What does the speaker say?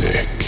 music.